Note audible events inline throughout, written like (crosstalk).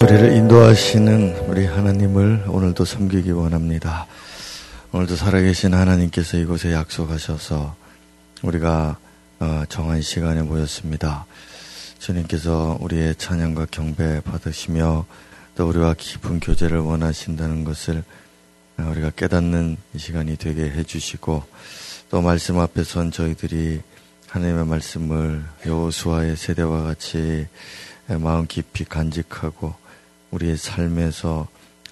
우리를 인도하시는 우리 하나님을 오늘도 섬기기 원합니다. 오늘도 살아계신 하나님께서 이곳에 약속하셔서 우리가 어, 정한 시간에 모였습니다. 주님께서 우리의 찬양과 경배 받으시며 또 우리와 깊은 교제를 원하신다는 것을 어, 우리가 깨닫는 이 시간이 되게 해주시고 또 말씀 앞에 선 저희들이 하나님의 말씀을 여호수아의 세대와 같이 마음 깊이 간직하고 우리의 삶에서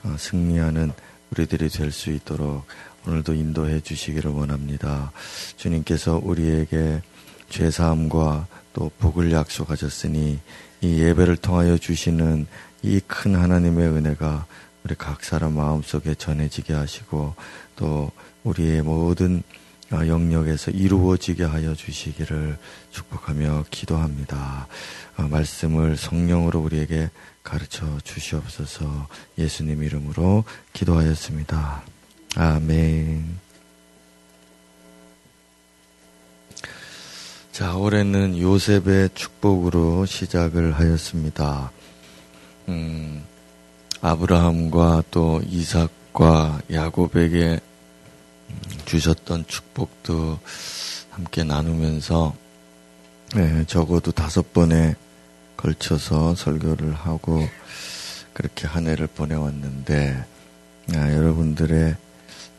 어, 승리하는 우리들이 될 수 있도록 오늘도 인도해 주시기를 원합니다. 주님께서 우리에게 죄사함과 또 복을 약속하셨으니 이 예배를 통하여 주시는 이 큰 하나님의 은혜가 우리 각 사람 마음속에 전해지게 하시고 또 우리의 모든 어, 영역에서 이루어지게 하여 주시기를 축복하며 기도합니다. 어, 말씀을 성령으로 우리에게 가르쳐 주시옵소서 예수님 이름으로 기도하였습니다. 아멘. 자, 올해는 요셉의 축복으로 시작을 하였습니다. 음, 아브라함과 또 이삭과 야곱에게 주셨던 축복도 함께 나누면서 네, 적어도 다섯 번의 걸쳐서 설교를 하고 그렇게 한 해를 보내왔는데 아, 여러분들의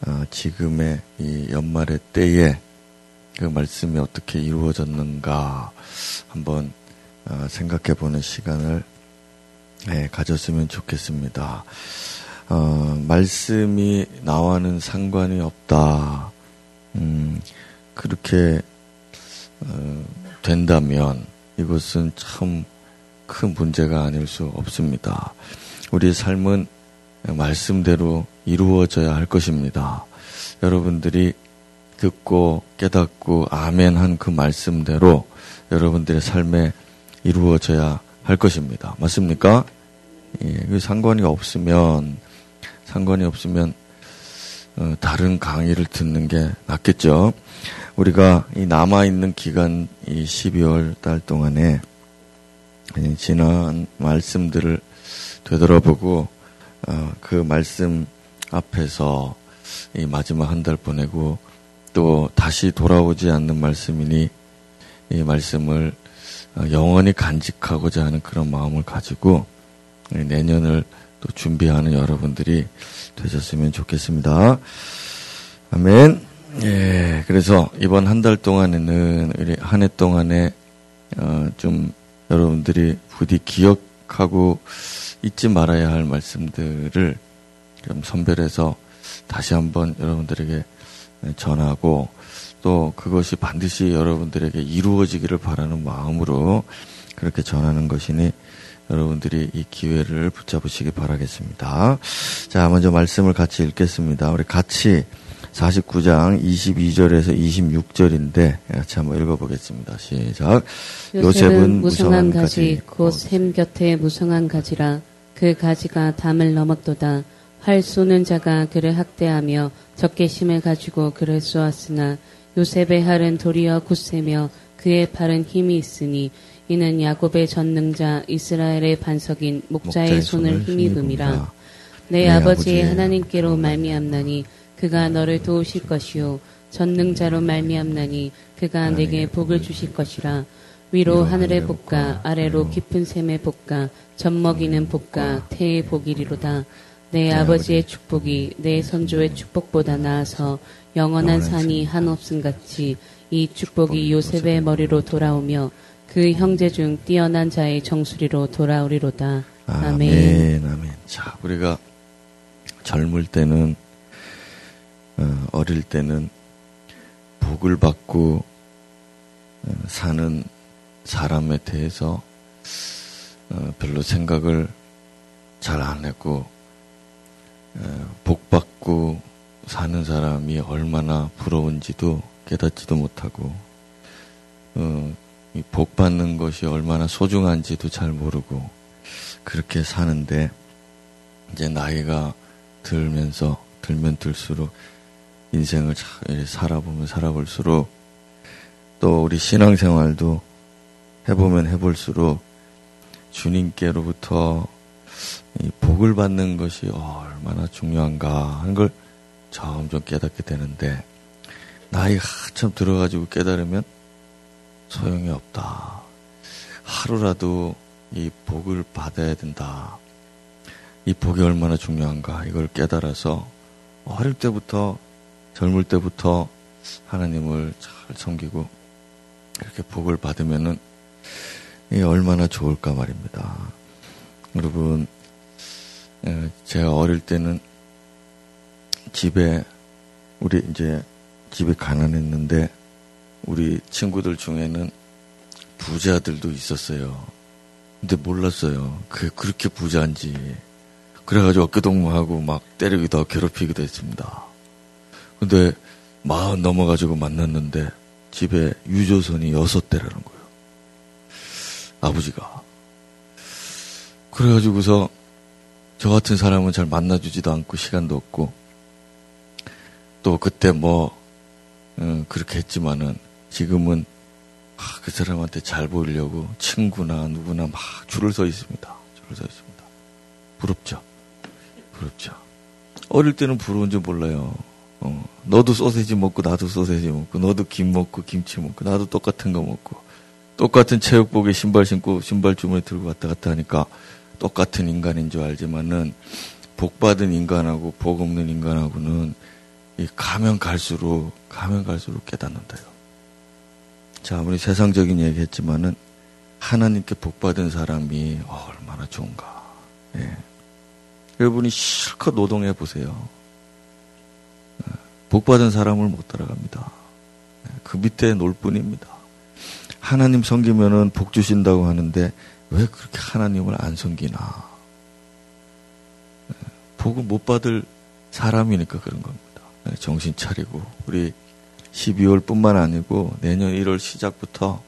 어, 지금의 이 연말의 때에 그 말씀이 어떻게 이루어졌는가 한번 어, 생각해 보는 시간을 네, 가졌으면 좋겠습니다. 어, 말씀이 나와는 상관이 없다. 음, 그렇게 어, 된다면 이것은 참 큰 문제가 아닐 수 없습니다. 우리 삶은 말씀대로 이루어져야 할 것입니다. 여러분들이 듣고 깨닫고 아멘 한 그 말씀대로 여러분들의 삶에 이루어져야 할 것입니다. 맞습니까? 예, 그 상관이 없으면 상관이 없으면 어, 다른 강의를 듣는 게 낫겠죠. 우리가 이 남아 있는 기간 이 12월 달 동안에 지난 말씀들을 되돌아보고 어, 그 말씀 앞에서 이 마지막 한 달 보내고 또 다시 돌아오지 않는 말씀이니 이 말씀을 어, 영원히 간직하고자 하는 그런 마음을 가지고 내년을 또 준비하는 여러분들이 되셨으면 좋겠습니다. 아멘. 예, 그래서 이번 한 달 동안에는 한 해 동안에 어, 좀 여러분들이 부디 기억하고 잊지 말아야 할 말씀들을 좀 선별해서 다시 한번 여러분들에게 전하고 또 그것이 반드시 여러분들에게 이루어지기를 바라는 마음으로 그렇게 전하는 것이니 여러분들이 이 기회를 붙잡으시기 바라겠습니다. 자, 먼저 말씀을 같이 읽겠습니다. 우리 같이 49장 22절에서 26절인데 같이 한번 읽어보겠습니다. 시작. 요셉은 무성한 가지 곧 샘 곁에 무성한 가지라 그 가지가 담을 넘었도다. 활 쏘는 자가 그를 학대하며 적개심을 가지고 그를 쏘았으나 요셉의 활은 도리어 굳세며 그의 팔은 힘이 있으니 이는 야곱의 전능자 이스라엘의 반석인 목자의, 목자의 손을 힘입음이라. 내, 내 아버지의 하나님께로 말미암나니 그가 너를 도우실 것이요 전능자로 말미암나니 그가 내게 복을 주실 것이라 위로 하늘의 복과 아래로 깊은 샘의 복과 젖먹이는 복과 태의 복이리로다 내 아버지의 축복이 내 선조의 축복보다 나아서 영원한 산이 한없음 같이 이 축복이 요셉의 머리로 돌아오며 그 형제 중 뛰어난 자의 정수리로 돌아오리로다. 아멘. 아멘. 아멘. 자, 우리가 젊을 때는 어, 어릴 때는 복을 받고 어, 사는 사람에 대해서 어, 별로 생각을 잘 안 했고 복 받고 사는 사람이 얼마나 부러운지도 깨닫지도 못하고 복 받는 것이 얼마나 소중한지도 잘 모르고 그렇게 사는데 이제 나이가 들면서 들면 들수록 인생을 살아보면 살아볼수록 또 우리 신앙생활도 해보면 해볼수록 주님께로부터 이 복을 받는 것이 얼마나 중요한가 하는 걸 점점 깨닫게 되는데 나이 한참 들어가지고 깨달으면 소용이 없다. 하루라도 이 복을 받아야 된다. 이 복이 얼마나 중요한가 이걸 깨달아서 어릴 때부터 젊을 때부터 하나님을 잘 섬기고 이렇게 복을 받으면은 이 얼마나 좋을까 말입니다. 여러분, 제가 어릴 때는 집에 우리 이제 집에 가난했는데 우리 친구들 중에는 부자들도 있었어요. 근데 몰랐어요. 그게 그렇게 부자인지. 그래가지고 어깨동무하고 막 때리기도 괴롭히기도 했습니다. 근데 마흔 넘어가지고 만났는데 집에 유조선이 여섯 대라는 거예요. 아버지가. 그래가지고서 저 같은 사람은 잘 만나주지도 않고 시간도 없고 또 그때 뭐 음, 그렇게 했지만은 지금은 아, 그 사람한테 잘 보이려고 친구나 누구나 막 줄을 서 있습니다. 줄을 서 있습니다. 부럽죠? 부럽죠? 어릴 때는 부러운 줄 몰라요. 어, 너도 소세지 먹고 나도 소세지 먹고 너도 김 먹고 김치 먹고 나도 똑같은 거 먹고 똑같은 체육복에 신발 신고 신발 주머니 들고 왔다 갔다 하니까 똑같은 인간인 줄 알지만은 복 받은 인간하고 복 없는 인간하고는 이 가면 갈수록 가면 갈수록 깨닫는다요. 자, 우리 세상적인 얘기 했지만은 하나님께 복 받은 사람이 얼마나 좋은가. 예. 여러분이 실컷 노동해 보세요. 예. 복 받은 사람을 못 따라갑니다. 예. 그 밑에 놀 뿐입니다. 하나님 섬기면은 복 주신다고 하는데 왜 그렇게 하나님을 안 섬기나? 예. 복을 못 받을 사람이니까 그런 겁니다. 정신 차리고 우리 12월 뿐만 아니고 내년 1월 시작부터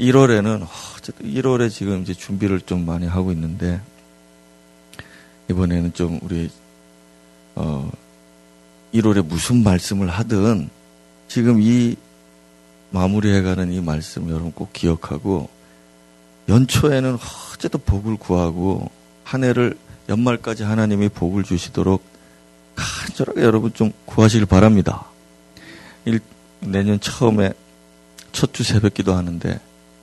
1월에는 어쨌든 1월에 지금 이제 준비를 좀 많이 하고 있는데 이번에는 좀 우리 어 1월에 무슨 말씀을 하든 지금 이 마무리해가는 이 말씀 여러분 꼭 기억하고 연초에는 어쨌든 복을 구하고 한 해를 연말까지 하나님이 복을 주시도록 간절하게 여러분 좀 구하시길 바랍니다. 일, 내년 처음에 첫 주 새벽 기도 하는데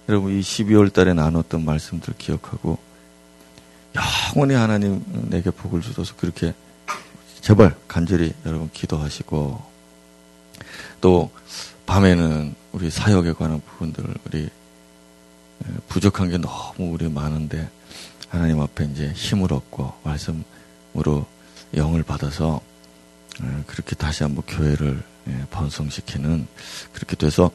여러분 이 12월 달에 나눴던 말씀들 기억하고 영원히 하나님 내게 복을 주셔서 그렇게 제발 간절히 여러분 기도하시고 또 밤에는 우리 사역에 관한 부분들 우리 부족한 게 너무 우리 많은데 하나님 앞에 이제 힘을 얻고 말씀으로 영을 받아서 그렇게 다시 한번 교회를 예, 번성시키는 그렇게 돼서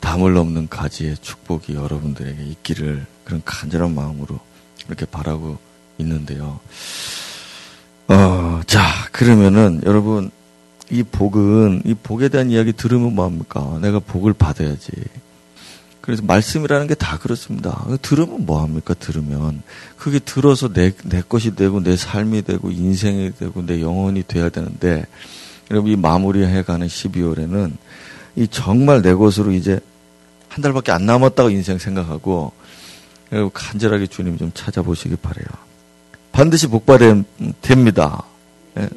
담을 넘는 가지의 축복이 여러분들에게 있기를 그런 간절한 마음으로 이렇게 바라고 있는데요. 어, 자, 그러면은 여러분 이 복은 이 복에 대한 이야기 들으면 뭐합니까? 내가 복을 받아야지. 그래서 말씀이라는 게 다 그렇습니다. 들으면 뭐합니까? 들으면 그게 들어서 내, 내 것이 되고 내 삶이 되고 인생이 되고 내 영혼이 돼야 되는데 여러분 이 마무리해가는 12월에는 이 정말 내 것으로 이제 한 달밖에 안 남았다고 인생 생각하고 간절하게 주님 좀 찾아보시기 바래요. 반드시 복받아야 됩니다. 예,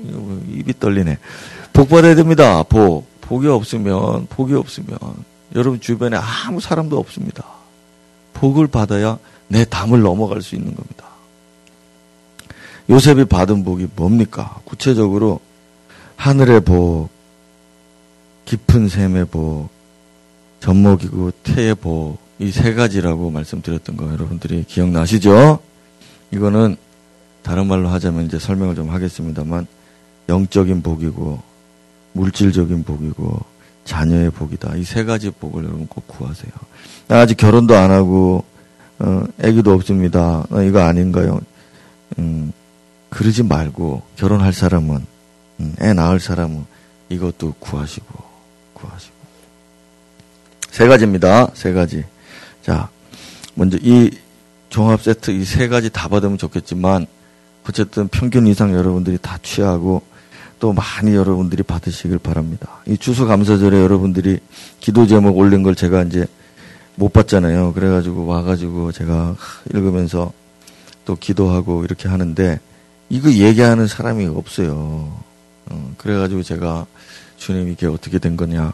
입이 떨리네. 복받아야 됩니다. 복. 복이 없으면 복이 없으면 여러분 주변에 아무 사람도 없습니다. 복을 받아야 내 담을 넘어갈 수 있는 겁니다. 요셉이 받은 복이 뭡니까? 구체적으로 하늘의 복, 깊은 샘의 복, 젖먹이고 태의 복, 이 세 가지라고 말씀드렸던 거 여러분들이 기억나시죠? 이거는 다른 말로 하자면 이제 설명을 좀 하겠습니다만 영적인 복이고 물질적인 복이고 자녀의 복이다. 이 세 가지 복을 여러분 꼭 구하세요. 나 아직 결혼도 안 하고 어, 아기도 없습니다. 어, 이거 아닌가요? 음, 그러지 말고 결혼할 사람은 음, 애 낳을 사람은 이것도 구하시고 구하시고 세 가지입니다. 세 가지. 자, 먼저 이 종합 세트 이 세 가지 다 받으면 좋겠지만 어쨌든 평균 이상 여러분들이 다 취하고 또 많이 여러분들이 받으시길 바랍니다. 이 주수 감사절에 여러분들이 기도 제목 올린 걸 제가 이제 못 봤잖아요. 그래가지고 와가지고 제가 읽으면서 또 기도하고 이렇게 하는데 이거 얘기하는 사람이 없어요. 어, 그래가지고 제가 주님 이게 어떻게 된 거냐.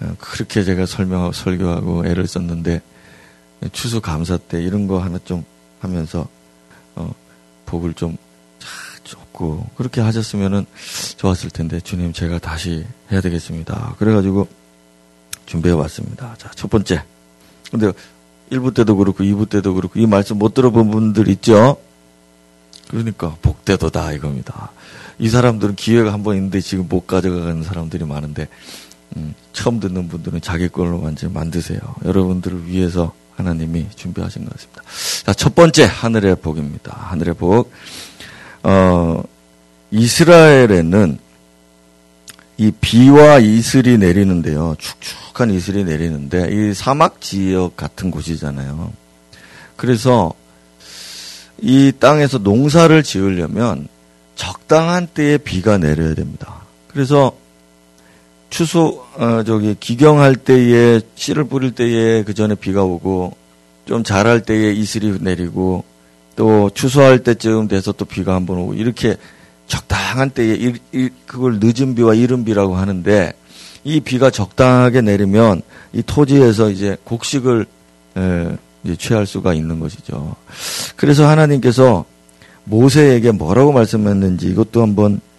어, 그렇게 제가 설명하고 설교하고 애를 썼는데 추수 감사 때 이런 거 하나 좀 하면서 어, 복을 좀 줬고 그렇게 하셨으면은 좋았을 텐데 주님 제가 다시 해야 되겠습니다. 그래가지고 준비해 왔습니다. 자, 첫 번째. 근데 1부 때도 그렇고 2부 때도 그렇고 이 말씀 못 들어본 분들 있죠? 그러니까 복대도다 이겁니다. 이 사람들은 기회가 한 번 있는데 지금 못 가져가는 사람들이 많은데 음, 처음 듣는 분들은 자기 걸로 완전 만드세요. 여러분들을 위해서 하나님이 준비하신 것 같습니다. 자, 첫 번째 하늘의 복입니다. 하늘의 복. 어, 이스라엘에는 이 비와 이슬이 내리는데요. 축축한 이슬이 내리는데 이 사막 지역 같은 곳이잖아요. 그래서 이 땅에서 농사를 지으려면 적당한 때에 비가 내려야 됩니다. 그래서 추수 어 저기 기경할 때에 씨를 뿌릴 때에 그 전에 비가 오고 좀 자랄 때에 이슬이 내리고 또 추수할 때쯤 돼서 또 비가 한 번 오고 이렇게 적당한 때에 이, 이, 그걸 늦은 비와 이른 비라고 하는데 이 비가 적당하게 내리면 이 토지에서 이제 곡식을 에, 이제 취할 수가 있는 것이죠. 그래서 하나님께서 모세에게 뭐라고 말씀했는지 이것도 한번 어,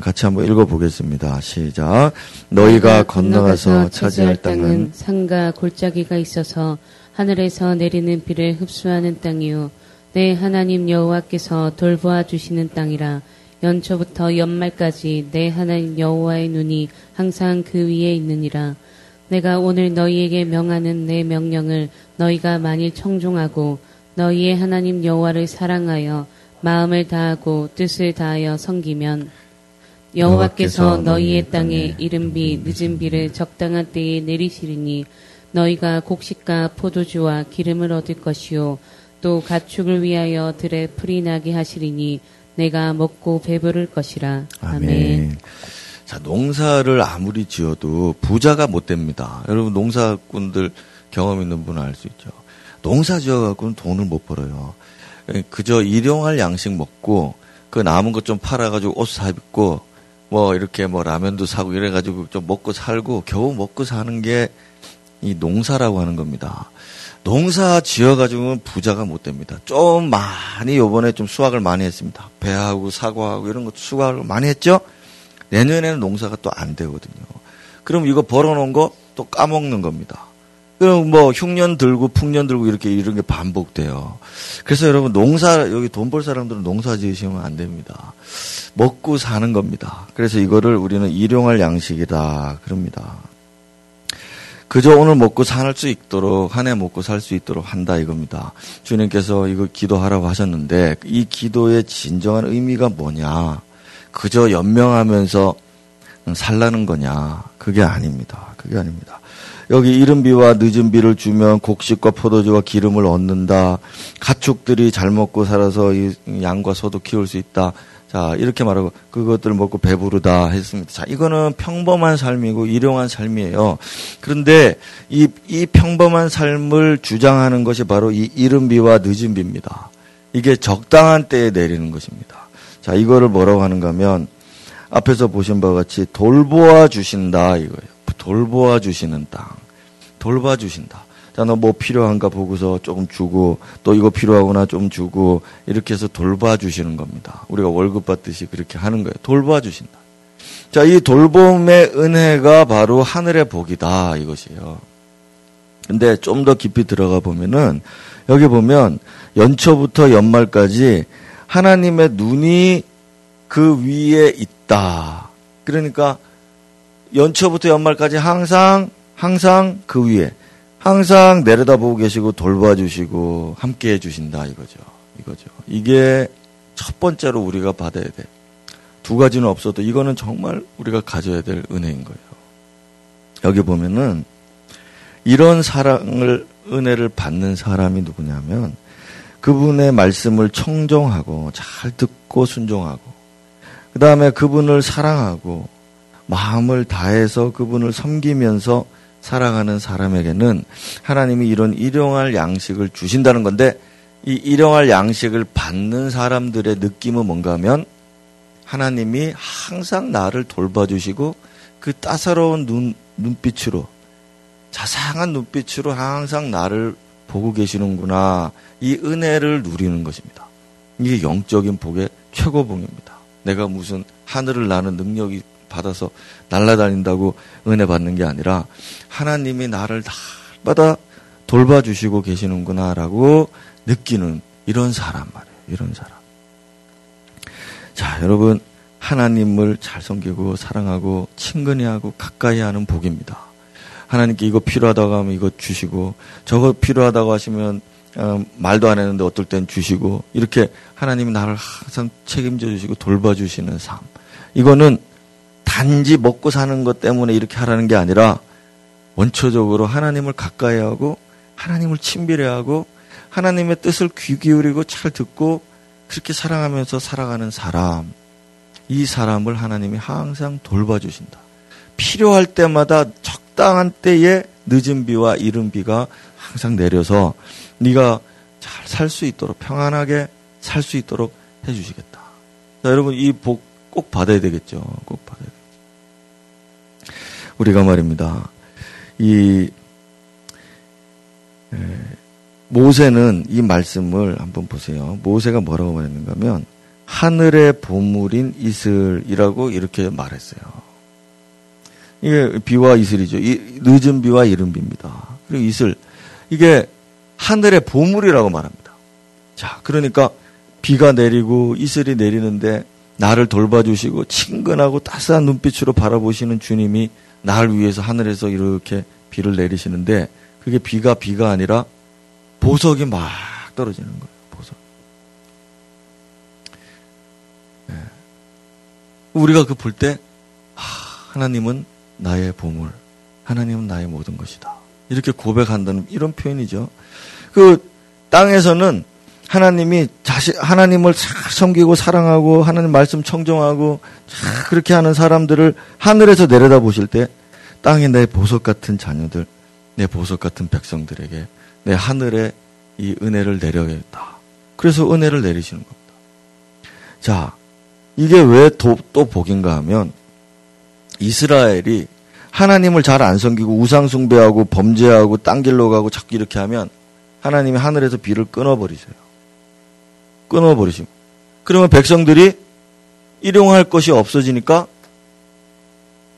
같이 한번 읽어보겠습니다. 시작. 너희가 건너가서 차지할 땅은 산과 골짜기가 있어서 하늘에서 내리는 비를 흡수하는 땅이요. 내 하나님 여호와께서 돌보아 주시는 땅이라. 연초부터 연말까지 내 하나님 여호와의 눈이 항상 그 위에 있느니라. 내가 오늘 너희에게 명하는 내 명령을 너희가 만일 청종하고 너희의 하나님 여호와를 사랑하여 마음을 다하고 뜻을 다하여 섬기면 여호와께서 너희의 땅에 이른 비 늦은 비를 적당한 때에 내리시리니 너희가 곡식과 포도주와 기름을 얻을 것이요 또 가축을 위하여 들에 풀이 나게 하시리니 내가 먹고 배부를 것이라. 아멘. 아멘. 자, 농사를 아무리 지어도 부자가 못 됩니다. 여러분 농사꾼들 경험 있는 분은 알 수 있죠. 농사 지어갖고는 돈을 못 벌어요. 그저 일용할 양식 먹고 그 남은 것 좀 팔아가지고 옷 사입고 뭐 이렇게 뭐 라면도 사고 이래가지고 좀 먹고 살고 겨우 먹고 사는 게 이 농사라고 하는 겁니다. 농사 지어가지고는 부자가 못 됩니다. 좀 많이 요번에 좀 수확을 많이 했습니다. 배하고 사과하고 이런 것도 수확을 많이 했죠? 내년에는 농사가 또 안 되거든요. 그럼 이거 벌어놓은 거 또 까먹는 겁니다. 그럼 뭐 흉년 들고 풍년 들고 이렇게 이런 게 반복돼요. 그래서 여러분 농사 여기 돈 벌 사람들은 농사 지으시면 안 됩니다. 먹고 사는 겁니다. 그래서 이거를 우리는 일용할 양식이다 그럽니다. 그저 오늘 먹고 살 수 있도록 한 해 먹고 살 수 있도록 한다 이겁니다. 주님께서 이거 기도하라고 하셨는데 이 기도의 진정한 의미가 뭐냐? 그저 연명하면서 살라는 거냐? 그게 아닙니다. 그게 아닙니다. 여기 이른 비와 늦은 비를 주면 곡식과 포도주와 기름을 얻는다. 가축들이 잘 먹고 살아서 이 양과 소도 키울 수 있다. 자, 이렇게 말하고 그것들을 먹고 배부르다 했습니다. 자, 이거는 평범한 삶이고 일용한 삶이에요. 그런데 이, 이 평범한 삶을 주장하는 것이 바로 이 이른 비와 늦은 비입니다. 이게 적당한 때에 내리는 것입니다. 자, 이거를 뭐라고 하는가 하면 앞에서 보신 바와 같이 돌보아 주신다 이거예요. 돌보아 주시는 땅. 돌봐 주신다. 자, 너 뭐 필요한가 보고서 조금 주고, 또 이거 필요하구나 좀 주고, 이렇게 해서 돌봐 주시는 겁니다. 우리가 월급 받듯이 그렇게 하는 거예요. 돌봐 주신다. 자, 이 돌봄의 은혜가 바로 하늘의 복이다, 이것이에요. 근데 좀 더 깊이 들어가 보면은, 여기 보면, 연초부터 연말까지 하나님의 눈이 그 위에 있다. 그러니까, 연초부터 연말까지 항상, 항상 그 위에. 항상 내려다보고 계시고 돌봐주시고 함께 해주신다 이거죠. 이거죠. 이게 첫 번째로 우리가 받아야 돼. 두 가지는 없어도 이거는 정말 우리가 가져야 될 은혜인 거예요. 여기 보면은 이런 사랑을 은혜를 받는 사람이 누구냐면 그분의 말씀을 청정하고 잘 듣고 순종하고 그 다음에 그분을 사랑하고 마음을 다해서 그분을 섬기면서 살아가는 사람에게는 하나님이 이런 일용할 양식을 주신다는 건데 이 일용할 양식을 받는 사람들의 느낌은 뭔가 하면 하나님이 항상 나를 돌봐주시고 그 따사로운 눈, 눈빛으로 자상한 눈빛으로 항상 나를 보고 계시는구나. 이 은혜를 누리는 것입니다. 이게 영적인 복의 최고봉입니다. 내가 무슨 하늘을 나는 능력이 받아서 날아다닌다고 은혜 받는 게 아니라 하나님이 나를 날마다 돌봐주시고 계시는구나라고 느끼는 이런 사람 말이에요. 이런 사람. 자, 여러분, 하나님을 잘 섬기고 사랑하고 친근히 하고 가까이 하는 복입니다. 하나님께 이거 필요하다고 하면 이거 주시고 저거 필요하다고 하시면 어, 말도 안 했는데 어떨 땐 주시고 이렇게 하나님이 나를 항상 책임져 주시고 돌봐 주시는 삶. 이거는 단지 먹고 사는 것 때문에 이렇게 하라는 게 아니라 원초적으로 하나님을 가까이 하고 하나님을 친밀해 하고 하나님의 뜻을 귀 기울이고 잘 듣고 그렇게 사랑하면서 살아가는 사람. 이 사람을 하나님이 항상 돌봐주신다. 필요할 때마다 적당한 때에 늦은 비와 이른 비가 항상 내려서 네가 잘 살 수 있도록 평안하게 살 수 있도록 해주시겠다. 자, 여러분 이 복 꼭 받아야 되겠죠. 꼭 받아야 되겠죠. 우리가 말입니다. 이 에, 모세는 이 말씀을 한번 보세요. 모세가 뭐라고 말했는가 하면 하늘의 보물인 이슬이라고 이렇게 말했어요. 이게 비와 이슬이죠. 이, 늦은 비와 이른 비입니다. 그리고 이슬. 이게 하늘의 보물이라고 말합니다. 자, 그러니까 비가 내리고 이슬이 내리는데 나를 돌봐주시고 친근하고 따스한 눈빛으로 바라보시는 주님이 나를 위해서 하늘에서 이렇게 비를 내리시는데 그게 비가 비가 아니라 보석이 막 떨어지는 거예요. 보석. 네. 우리가 그 볼 때, 하나님은 나의 보물, 하나님은 나의 모든 것이다. 이렇게 고백한다는 이런 표현이죠. 그 땅에서는 하나님이 자신 하나님을 잘 섬기고 사랑하고 하나님 말씀 청정하고 그렇게 하는 사람들을 하늘에서 내려다 보실 때 땅에 내 보석 같은 자녀들, 내 보석 같은 백성들에게 내 하늘에 이 은혜를 내려야겠다. 그래서 은혜를 내리시는 겁니다. 자, 이게 왜 또 복인가 하면 이스라엘이 하나님을 잘 안 섬기고 우상숭배하고 범죄하고 딴 길로 가고 자꾸 이렇게 하면 하나님이 하늘에서 비를 끊어버리세요. 끊어버리시고. 그러면 백성들이 일용할 것이 없어지니까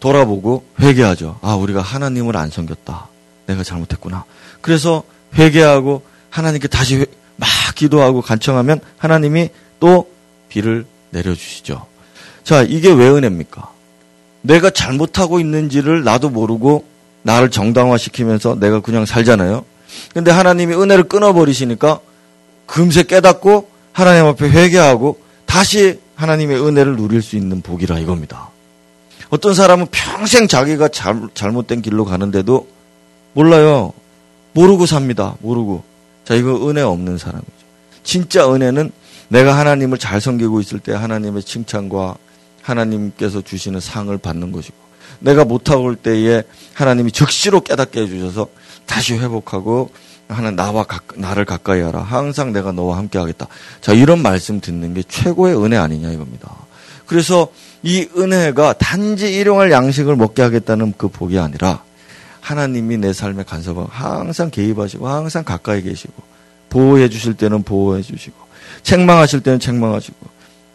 돌아보고 회개하죠. 아, 우리가 하나님을 안 섬겼다. 내가 잘못했구나. 그래서 회개하고 하나님께 다시 막 기도하고 간청하면 하나님이 또 비를 내려주시죠. 자, 이게 왜 은혜입니까? 내가 잘못하고 있는지를 나도 모르고 나를 정당화시키면서 내가 그냥 살잖아요. 근데 하나님이 은혜를 끊어버리시니까 금세 깨닫고 하나님 앞에 회개하고 다시 하나님의 은혜를 누릴 수 있는 복이라 이겁니다. 어떤 사람은 평생 자기가 잘, 잘못된 길로 가는데도 몰라요. 모르고 삽니다. 모르고. 자, 이거 은혜 없는 사람이죠. 진짜 은혜는 내가 하나님을 잘 섬기고 있을 때 하나님의 칭찬과 하나님께서 주시는 상을 받는 것이고 내가 못하고 올 때에 하나님이 즉시로 깨닫게 해주셔서 다시 회복하고 하나 나와 가, 나를 가까이 하라. 항상 내가 너와 함께 하겠다. 자, 이런 말씀 듣는 게 최고의 은혜 아니냐 이겁니다. 그래서 이 은혜가 단지 일용할 양식을 먹게 하겠다는 그 복이 아니라 하나님이 내 삶에 간섭하고 항상 개입하시고 항상 가까이 계시고 보호해 주실 때는 보호해 주시고 책망하실 때는 책망하시고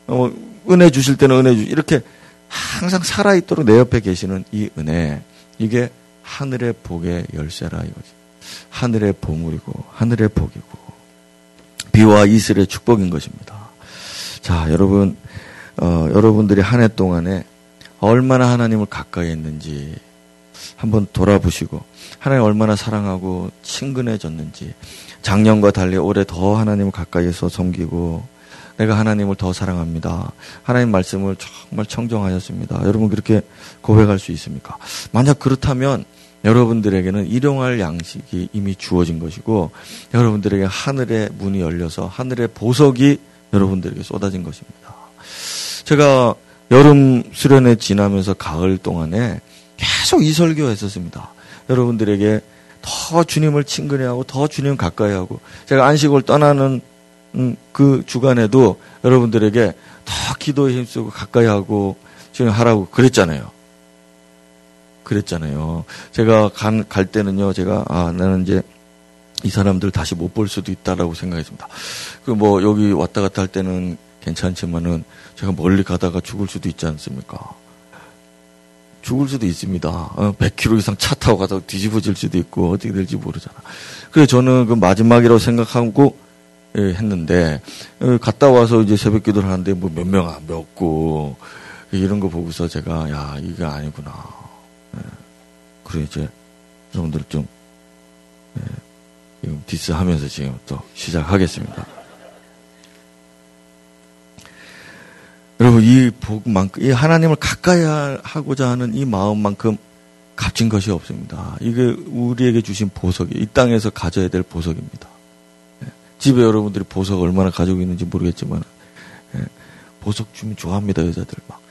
어, 은혜 주실 때는 은혜 주시고 이렇게 항상 살아있도록 내 옆에 계시는 이 은혜 이게 하늘의 복의 열쇠라 이거지 하늘의 보물이고 하늘의 복이고 비와 이슬의 축복인 것입니다. 자 여러분 어, 여러분들이 한 해 동안에 얼마나 하나님을 가까이 했는지 한번 돌아보시고 하나님 얼마나 사랑하고 친근해졌는지 작년과 달리 올해 더 하나님을 가까이에서 섬기고 내가 하나님을 더 사랑합니다. 하나님 말씀을 정말 청정하였습니다. 여러분 그렇게 고백할 수 있습니까? 만약 그렇다면 여러분들에게는 일용할 양식이 이미 주어진 것이고 여러분들에게 하늘의 문이 열려서 하늘의 보석이 여러분들에게 쏟아진 것입니다. 제가 여름 수련회 지나면서 가을 동안에 계속 이 설교 했었습니다. 여러분들에게 더 주님을 친근히 하고 더 주님 가까이 하고 제가 안식을 떠나는 음, 그 주간에도 여러분들에게 더 기도에 힘쓰고 가까이 하고 지금 하라고 그랬잖아요. 그랬잖아요. 제가 간, 갈 때는요, 제가, 아, 나는 이제 이 사람들 다시 못 볼 수도 있다라고 생각했습니다. 그 뭐, 여기 왔다 갔다 할 때는 괜찮지만은 제가 멀리 가다가 죽을 수도 있지 않습니까? 죽을 수도 있습니다. 어, 100km 이상 차 타고 가다가 뒤집어질 수도 있고 어떻게 될지 모르잖아. 그래서 저는 그 마지막이라고 생각하고 예, 했는데 어, 갔다 와서 이제 새벽 기도를 하는데 뭐 몇 명 안 몇고 이런 거 보고서 제가 야 이게 아니구나. 예. 그래 이제 여러분들 좀 예, 지금 디스하면서 지금 또 시작하겠습니다. 여러분 이 복만큼 이 하나님을 가까이 하고자 하는 이 마음만큼 값진 것이 없습니다. 이게 우리에게 주신 보석이 이 땅에서 가져야 될 보석입니다. 예. 집에 여러분들이 보석 얼마나 가지고 있는지 모르겠지만 예. 보석 주면 좋아합니다 여자들 막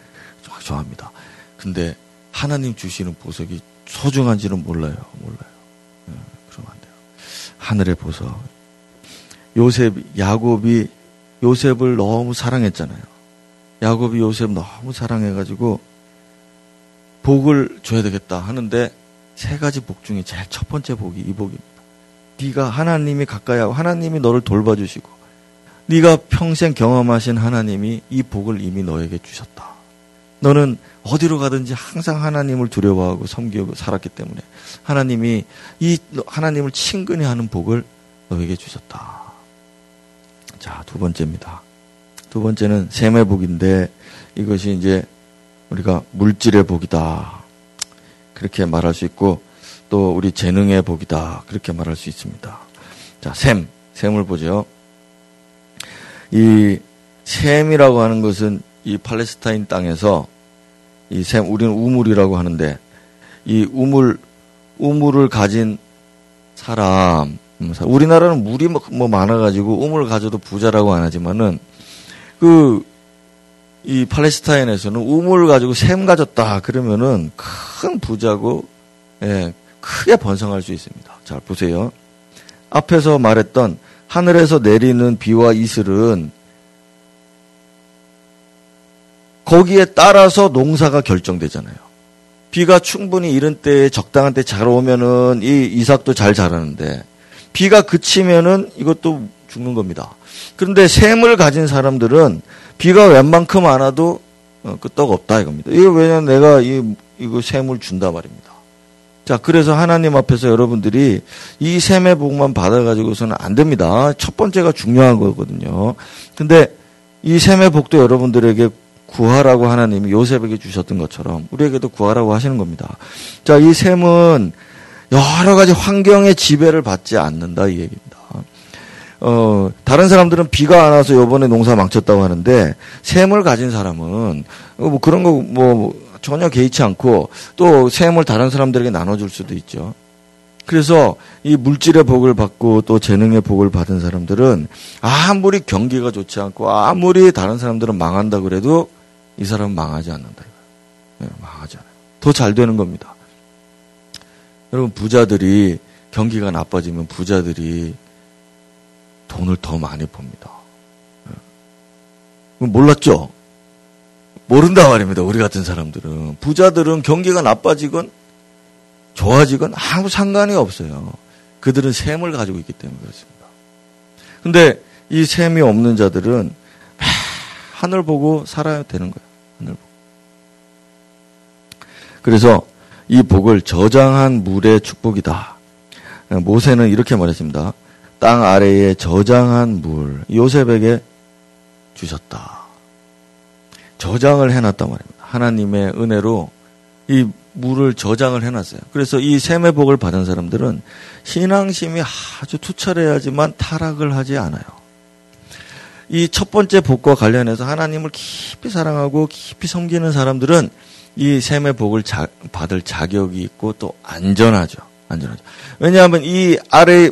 좋아합니다. 근데 하나님 주시는 보석이 소중한지는 몰라요 몰라요. 예. 그러면 안 돼요. 하늘의 보석. 요셉 야곱이 요셉을 너무 사랑했잖아요. 야곱이 요셉 너무 사랑해가지고 복을 줘야 되겠다 하는데 세 가지 복 중에 제일 첫 번째 복이 이 복입니다. 네가 하나님이 가까이 하고 하나님이 너를 돌봐주시고 네가 평생 경험하신 하나님이 이 복을 이미 너에게 주셨다. 너는 어디로 가든지 항상 하나님을 두려워하고 섬기고 살았기 때문에 하나님이 이 하나님을 친근히 하는 복을 너에게 주셨다. 자, 두 번째입니다. 두 번째는 셈의 복인데 이것이 이제 우리가 물질의 복이다. 그렇게 말할 수 있고 또 우리 재능의 복이다. 그렇게 말할 수 있습니다. 자, 셈. 셈을 보죠. 이 셈이라고 하는 것은 이 팔레스타인 땅에서 이 셈, 우리는 우물이라고 하는데 이 우물, 우물을 가진 사람, 음, 우리나라는 물이 뭐, 뭐 많아가지고 우물을 가져도 부자라고 안 하지만은 그, 이 팔레스타인에서는 우물을 가지고 샘 가졌다. 그러면은 큰 부자고, 예, 크게 번성할 수 있습니다. 잘 보세요. 앞에서 말했던 하늘에서 내리는 비와 이슬은 거기에 따라서 농사가 결정되잖아요. 비가 충분히 이런 때에 적당한 때 잘 오면은 이 이삭도 잘 자라는데 비가 그치면은 이것도 죽는 겁니다. 그런데 샘을 가진 사람들은 비가 웬만큼 안 와도 어, 끄떡 없다 이겁니다. 이거 왜냐면 내가 이, 이거 샘을 준다 말입니다. 자, 그래서 하나님 앞에서 여러분들이 이 샘의 복만 받아가지고서는 안 됩니다. 첫 번째가 중요한 거거든요. 근데 이 샘의 복도 여러분들에게 구하라고 하나님이 요셉에게 주셨던 것처럼 우리에게도 구하라고 하시는 겁니다. 자, 이 샘은 여러 가지 환경의 지배를 받지 않는다 이 얘기입니다. 어, 다른 사람들은 비가 안 와서 요번에 농사 망쳤다고 하는데 샘을 가진 사람은 뭐 그런 거 뭐 전혀 개의치 않고 또 샘을 다른 사람들에게 나눠줄 수도 있죠. 그래서 이 물질의 복을 받고 또 재능의 복을 받은 사람들은 아무리 경기가 좋지 않고 아무리 다른 사람들은 망한다 그래도 이 사람은 망하지 않는다. 네, 망하지 않아요. 더 잘 되는 겁니다. 여러분 부자들이 경기가 나빠지면 부자들이 돈을 더 많이 봅니다. 예. 몰랐죠? 모른다 말입니다. 우리 같은 사람들은. 부자들은 경기가 나빠지건 좋아지건 아무 상관이 없어요. 그들은 샘을 가지고 있기 때문에 그렇습니다. 근데 이 샘이 없는 자들은 하늘 보고 살아야 되는 거예요. 하늘 보고. 그래서 이 복을 저장한 물의 축복이다. 모세는 이렇게 말했습니다. 땅 아래에 저장한 물 요셉에게 주셨다. 저장을 해놨단 말입니다. 하나님의 은혜로 이 물을 저장을 해놨어요. 그래서 이 샘의 복을 받은 사람들은 신앙심이 아주 투철해야지만 타락을 하지 않아요. 이 첫 번째 복과 관련해서 하나님을 깊이 사랑하고 깊이 섬기는 사람들은 이 샘의 복을 자, 받을 자격이 있고 또 안전하죠. 안전하죠. 왜냐하면 이 아래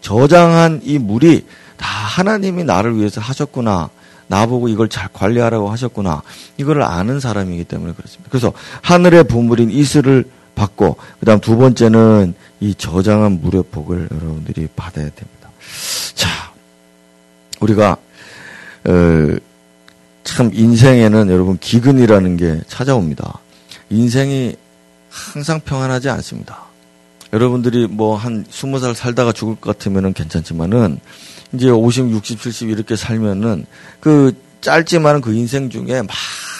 저장한 이 물이 다 하나님이 나를 위해서 하셨구나. 나보고 이걸 잘 관리하라고 하셨구나. 이거를 아는 사람이기 때문에 그렇습니다. 그래서 하늘의 보물인 이슬을 받고, 그 다음 두 번째는 이 저장한 물의 복을 여러분들이 받아야 됩니다. 자, 우리가 어, 참 인생에는 여러분 기근이라는 게 찾아옵니다. 인생이 항상 평안하지 않습니다. 여러분들이 뭐 한 스무 살 살다가 죽을 것 같으면은 괜찮지만은 이제 50, 60, 70 이렇게 살면은 그 짧지만 그 인생 중에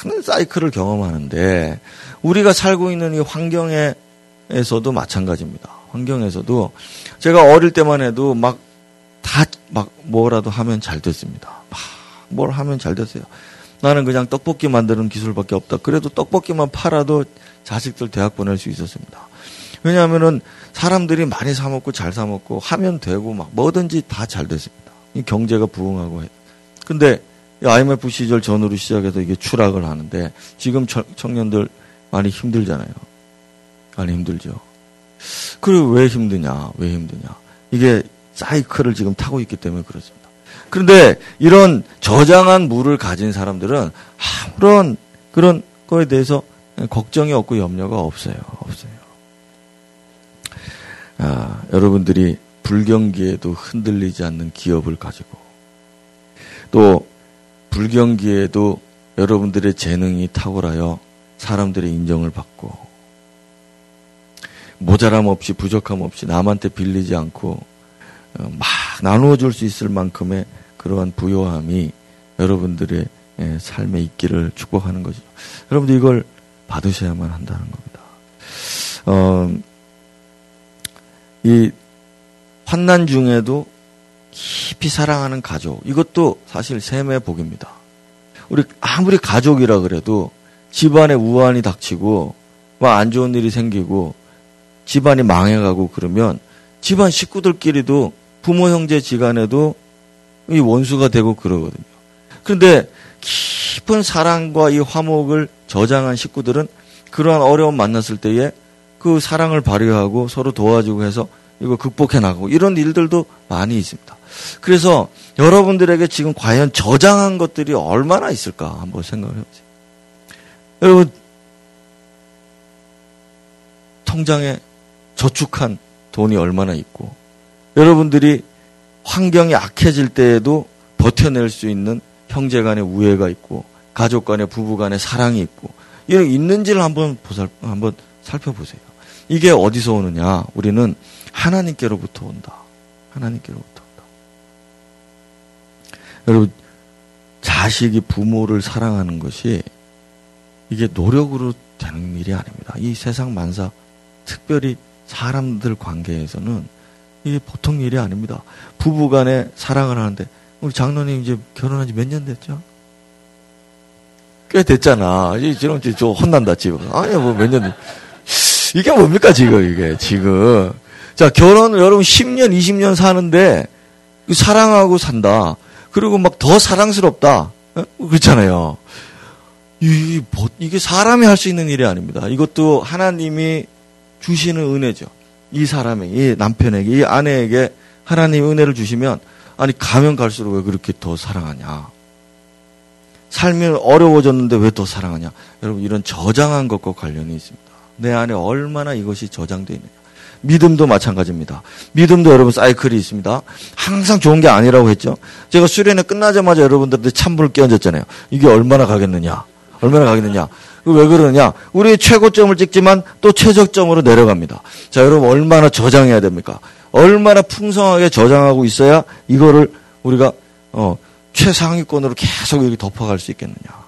많은 사이클을 경험하는데 우리가 살고 있는 이 환경에서도 마찬가지입니다. 환경에서도 제가 어릴 때만 해도 막다막 뭐라도 하면 잘 됐습니다. 막 뭘 하면 잘 됐어요. 나는 그냥 떡볶이 만드는 기술밖에 없다. 그래도 떡볶이만 팔아도 자식들 대학 보낼 수 있었습니다. 왜냐하면은 사람들이 많이 사 먹고 잘 사 먹고 하면 되고 막 뭐든지 다 잘 됐습니다. 이 경제가 부흥하고 해. 근데 IMF 시절 전후로 시작해서 이게 추락을 하는데 지금 청년들 많이 힘들잖아요. 많이 힘들죠. 그리고 왜 힘드냐? 왜 힘드냐? 이게 사이클을 지금 타고 있기 때문에 그렇습니다. 그런데 이런 저장한 물을 가진 사람들은 아무런 그런 거에 대해서 걱정이 없고 염려가 없어요. 없어요. 아, 여러분들이 불경기에도 흔들리지 않는 기업을 가지고 또 불경기에도 여러분들의 재능이 탁월하여 사람들의 인정을 받고 모자람 없이 부족함 없이 남한테 빌리지 않고 어, 막 나누어 줄 수 있을 만큼의 그러한 부요함이 여러분들의 예, 삶에 있기를 축복하는 거죠. 여러분들 이걸 받으셔야만 한다는 겁니다. 어, 이 환난 중에도 깊이 사랑하는 가족 이것도 사실 샘의 복입니다. 우리 아무리 가족이라 그래도 집안에 우환이 닥치고 막 안 좋은 일이 생기고 집안이 망해가고 그러면 집안 식구들끼리도 부모 형제 지간에도 이 원수가 되고 그러거든요. 그런데 깊은 사랑과 이 화목을 저장한 식구들은 그러한 어려움 만났을 때에 그 사랑을 발휘하고 서로 도와주고 해서 이거 극복해 나가고 이런 일들도 많이 있습니다. 그래서 여러분들에게 지금 과연 저장한 것들이 얼마나 있을까 한번 생각을 해보세요. 여러분 통장에 저축한 돈이 얼마나 있고 여러분들이 환경이 악해질 때에도 버텨낼 수 있는 형제 간의 우애가 있고 가족 간의 부부 간의 사랑이 있고 이런 있는지를 한번 보살 한번 살펴보세요. 이게 어디서 오느냐? 우리는 하나님께로부터 온다. 하나님께로부터 온다. 여러분 자식이 부모를 사랑하는 것이 이게 노력으로 되는 일이 아닙니다. 이 세상 만사 특별히 사람들 관계에서는 이게 보통 일이 아닙니다. 부부 간에 사랑을 하는데, 우리 장로님 이제 결혼한 지 몇 년 됐죠? 꽤 됐잖아. 지금 좀 혼난다, 지금. 아니, 뭐 몇 년, 이게 뭡니까, 지금, 이게, 지금. 자, 결혼을 여러분 10년, 20년 사는데, 사랑하고 산다. 그리고 막 더 사랑스럽다. 어? 그렇잖아요. 이, 이게 사람이 할 수 있는 일이 아닙니다. 이것도 하나님이 주시는 은혜죠. 이 사람에게, 이 남편에게, 이 아내에게 하나님 은혜를 주시면, 아니, 가면 갈수록 왜 그렇게 더 사랑하냐. 삶이 어려워졌는데 왜 더 사랑하냐. 여러분, 이런 저장한 것과 관련이 있습니다. 내 안에 얼마나 이것이 저장되어 있느냐. 믿음도 마찬가지입니다. 믿음도 여러분 사이클이 있습니다. 항상 좋은 게 아니라고 했죠. 제가 수련회 끝나자마자 여러분들한테 찬불을 끼얹었잖아요. 이게 얼마나 가겠느냐. 얼마나 가겠느냐. 왜 그러느냐? 우리 최고점을 찍지만 또 최저점으로 내려갑니다. 자, 여러분 얼마나 저장해야 됩니까? 얼마나 풍성하게 저장하고 있어야 이거를 우리가 어, 최상위권으로 계속 여기 덮어갈 수 있겠느냐?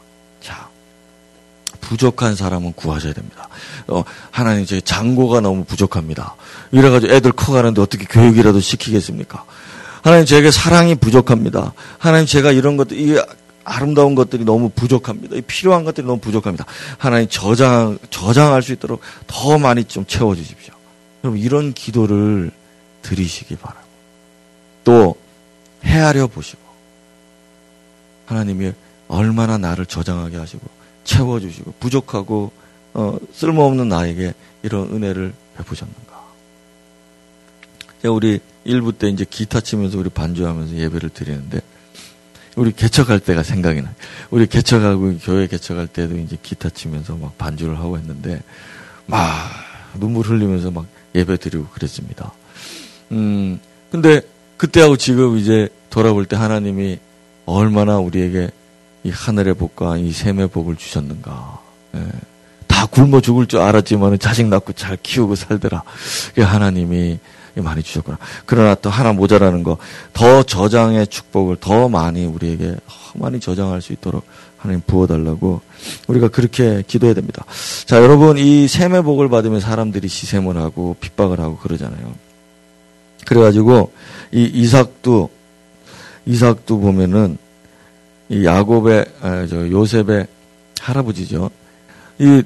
자, 부족한 사람은 구하셔야 됩니다. 어, 하나님 제 장고가 너무 부족합니다. 이래가지고 애들 커가는데 어떻게 교육이라도 시키겠습니까? 하나님 제게 사랑이 부족합니다. 하나님 제가 이런 것들 이 아름다운 것들이 너무 부족합니다. 필요한 것들이 너무 부족합니다. 하나님 저장, 저장할 수 있도록 더 많이 좀 채워주십시오. 여러분, 이런 기도를 드리시기 바라고. 또, 헤아려 보시고, 하나님이 얼마나 나를 저장하게 하시고, 채워주시고, 부족하고, 어, 쓸모없는 나에게 이런 은혜를 베푸셨는가. 제가 우리 일부 때 이제 기타 치면서 우리 반주하면서 예배를 드리는데, 우리 개척할 때가 생각이 나요. 우리 개척하고 교회 개척할 때도 이제 기타 치면서 막 반주를 하고 했는데 막 눈물 흘리면서 막 예배 드리고 그랬습니다. 음, 근데 그때하고 지금 이제 돌아볼 때 하나님이 얼마나 우리에게 이 하늘의 복과 이 샘의 복을 주셨는가. 예. 다 굶어 죽을 줄 알았지만 자식 낳고 잘 키우고 살더라. 하나님이 많이 주셨구나. 그러나 또 하나 모자라는 거, 더 저장의 축복을 더 많이 우리에게 많이 저장할 수 있도록 하나님 부어달라고 우리가 그렇게 기도해야 됩니다. 자, 여러분, 이 샘의 복을 받으면 사람들이 시샘을 하고 핍박을 하고 그러잖아요. 그래가지고 이 이삭도, 이삭도 보면은 이 야곱의, 아, 저 요셉의 할아버지죠. 이,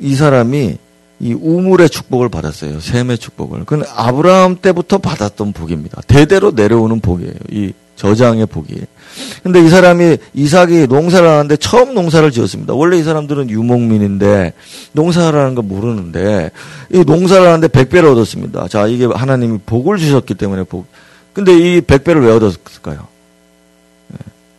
이 사람이 이 우물의 축복을 받았어요. 샘의 축복을. 그건 아브라함 때부터 받았던 복입니다. 대대로 내려오는 복이에요. 이 저장의 복이. 근데 이 사람이 이삭이 농사를 하는데 처음 농사를 지었습니다. 원래 이 사람들은 유목민인데 농사를 하는 거 모르는데 이 농사를 하는데 백배를 얻었습니다. 자, 이게 하나님이 복을 주셨기 때문에 복. 근데 이 백배를 왜 얻었을까요?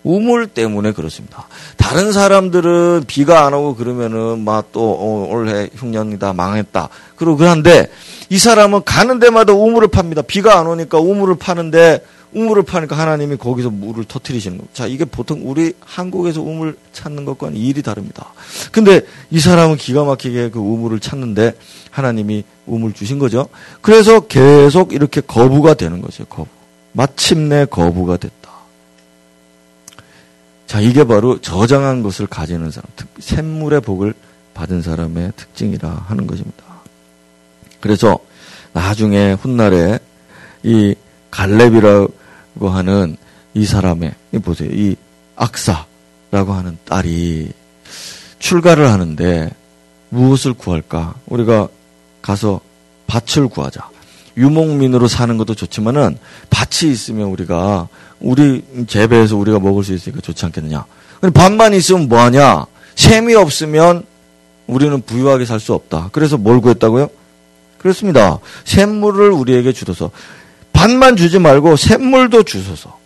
우물 때문에 그렇습니다. 다른 사람들은 비가 안 오고 그러면은 막또 어, 올해 흉년이다 망했다. 그러고 그런데 이 사람은 가는 데마다 우물을 팝니다. 비가 안 오니까 우물을 파는데 우물을 파니까 하나님이 거기서 물을 터트리시는 거예요. 자, 이게 보통 우리 한국에서 우물 찾는 것과는 일이 다릅니다. 근데 이 사람은 기가 막히게 그 우물을 찾는데 하나님이 우물 주신 거죠. 그래서 계속 이렇게 거부가 되는 거죠. 거부. 마침내 거부가 됐다. 자, 이게 바로 저장한 것을 가지는 사람, 샘물의 복을 받은 사람의 특징이라 하는 것입니다. 그래서 나중에 훗날에 이 갈렙이라고 하는 이 사람의, 이 보세요. 이 악사라고 하는 딸이 출가를 하는데 무엇을 구할까? 우리가 가서 밭을 구하자. 유목민으로 사는 것도 좋지만은 밭이 있으면 우리가 우리 재배해서 우리가 먹을 수 있으니까 좋지 않겠느냐. 근데 밭만 있으면 뭐하냐? 샘이 없으면 우리는 부유하게 살 수 없다. 그래서 뭘 구했다고요? 그렇습니다. 샘물을 우리에게 주소서. 밭만 주지 말고 샘물도 주소서.